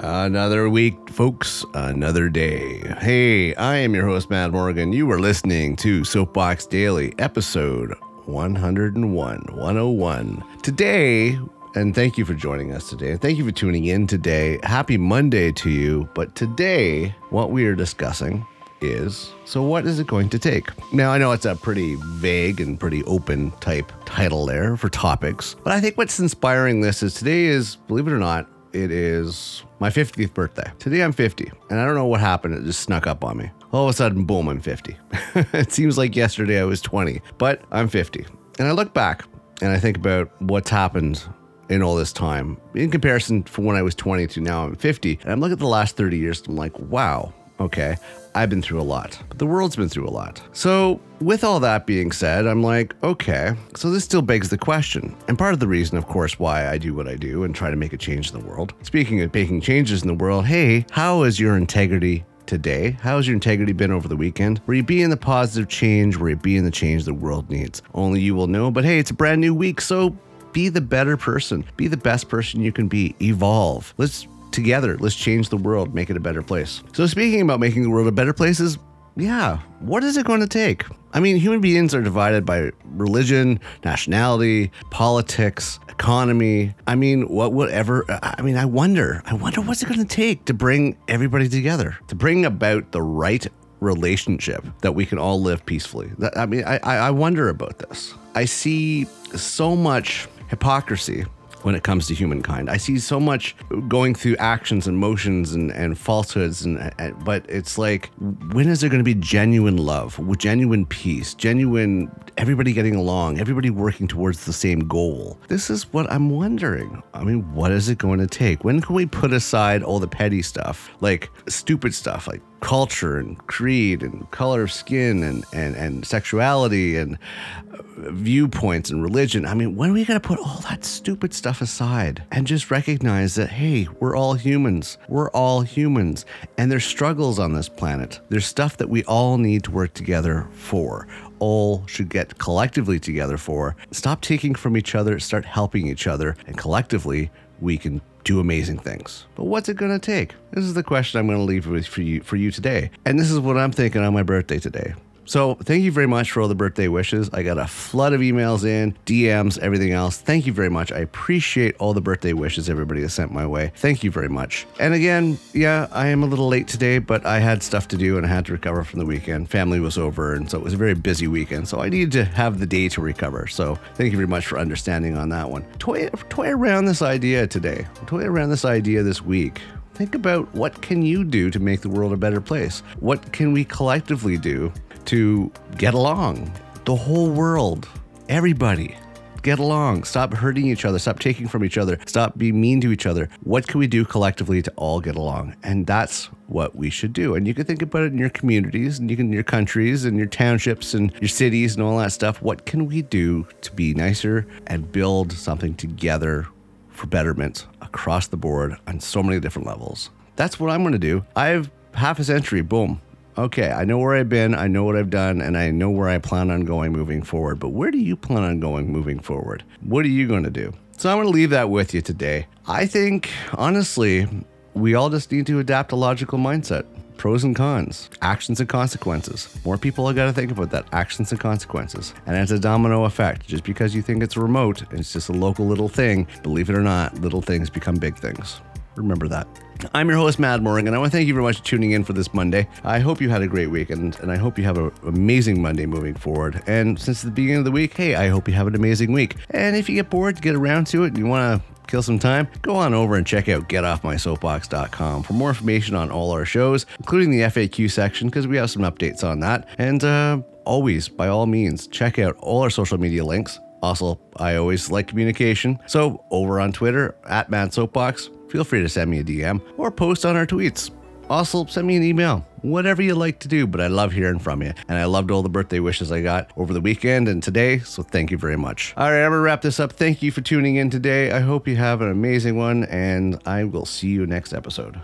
Another week, folks, another day. Hey, I am your host, Matt Morgan. You are listening to Soapbox Daily, episode 101, 101. Today, and thank you for joining us today. Thank you for tuning in today. Happy Monday to you. But today, what we are discussing is so what is it going to take? Now, I know it's a pretty vague and pretty open type title there for topics, but I think what's inspiring this is today is, believe it or not, it is my 50th birthday. Today I'm 50, and I don't know what happened. It just snuck up on me. All of a sudden, boom, I'm 50. it seems like yesterday I was 20, but I'm 50. And I look back and I think about what's happened in all this time in comparison from when I was 20 to now I'm 50. And I'm looking at the last 30 years, I'm like, wow, okay, I've been through a lot, but the world's been through a lot. So, with all that being said, I'm like, okay, so this still begs the question. And part of the reason, of course, why I do what I do and try to make a change in the world. Speaking of making changes in the world, hey, how is your integrity today? How's your integrity been over the weekend? Were you being the positive change? Were you being the change the world needs? Only you will know. But hey, it's a brand new week, so be the better person. Be the best person you can be. Evolve. Let's together, let's change the world, make it a better place. So, speaking about making the world a better place, is yeah, what is it going to take? I mean, human beings are divided by religion, nationality, politics, economy. I mean, what whatever. I mean, I wonder, I wonder what's it going to take to bring everybody together, to bring about the right relationship that we can all live peacefully. I mean, I, I wonder about this. I see so much hypocrisy when it comes to humankind. I see so much going through actions and motions and, and falsehoods, and, and but it's like, when is there going to be genuine love, genuine peace, genuine everybody getting along, everybody working towards the same goal? This is what I'm wondering. I mean, what is it going to take? When can we put aside all the petty stuff, like stupid stuff, like culture and creed and color of skin and, and, and sexuality and viewpoints and religion. I mean, when are we going to put all that stupid stuff aside and just recognize that, hey, we're all humans. We're all humans. And there's struggles on this planet. There's stuff that we all need to work together for. All should get collectively together for. Stop taking from each other, start helping each other, and collectively we can do amazing things. But what's it going to take? This is the question I'm going to leave with for you for you today. And this is what I'm thinking on my birthday today. So, thank you very much for all the birthday wishes. I got a flood of emails in, DMs, everything else. Thank you very much. I appreciate all the birthday wishes everybody has sent my way. Thank you very much. And again, yeah, I am a little late today, but I had stuff to do and I had to recover from the weekend. Family was over, and so it was a very busy weekend. So, I needed to have the day to recover. So, thank you very much for understanding on that one. Toy, toy around this idea today, toy around this idea this week think about what can you do to make the world a better place what can we collectively do to get along. The whole world, everybody, get along. Stop hurting each other. Stop taking from each other. Stop being mean to each other. What can we do collectively to all get along? And that's what we should do. And you can think about it in your communities and you can your countries and your townships and your cities and all that stuff. What can we do to be nicer and build something together for betterment across the board on so many different levels? That's what I'm going to do. I have half a century, boom, okay, I know where I've been, I know what I've done, and I know where I plan on going moving forward. But where do you plan on going moving forward? What are you going to do? So I'm going to leave that with you today. I think, honestly, we all just need to adapt a logical mindset. Pros and cons, actions and consequences. More people have got to think about that actions and consequences. And it's a domino effect. Just because you think it's remote, and it's just a local little thing, believe it or not, little things become big things. Remember that. I'm your host, Matt Morgan. I want to thank you very much for tuning in for this Monday. I hope you had a great weekend, and I hope you have an amazing Monday moving forward. And since the beginning of the week, hey, I hope you have an amazing week. And if you get bored, get around to it, and you want to kill some time, go on over and check out getoffmysoapbox.com for more information on all our shows, including the FAQ section, because we have some updates on that. And uh, always, by all means, check out all our social media links. Also, I always like communication. So, over on Twitter, at Mad Soapbox, feel free to send me a DM or post on our tweets. Also, send me an email, whatever you like to do, but I love hearing from you. And I loved all the birthday wishes I got over the weekend and today, so thank you very much. All right, I'm gonna wrap this up. Thank you for tuning in today. I hope you have an amazing one, and I will see you next episode.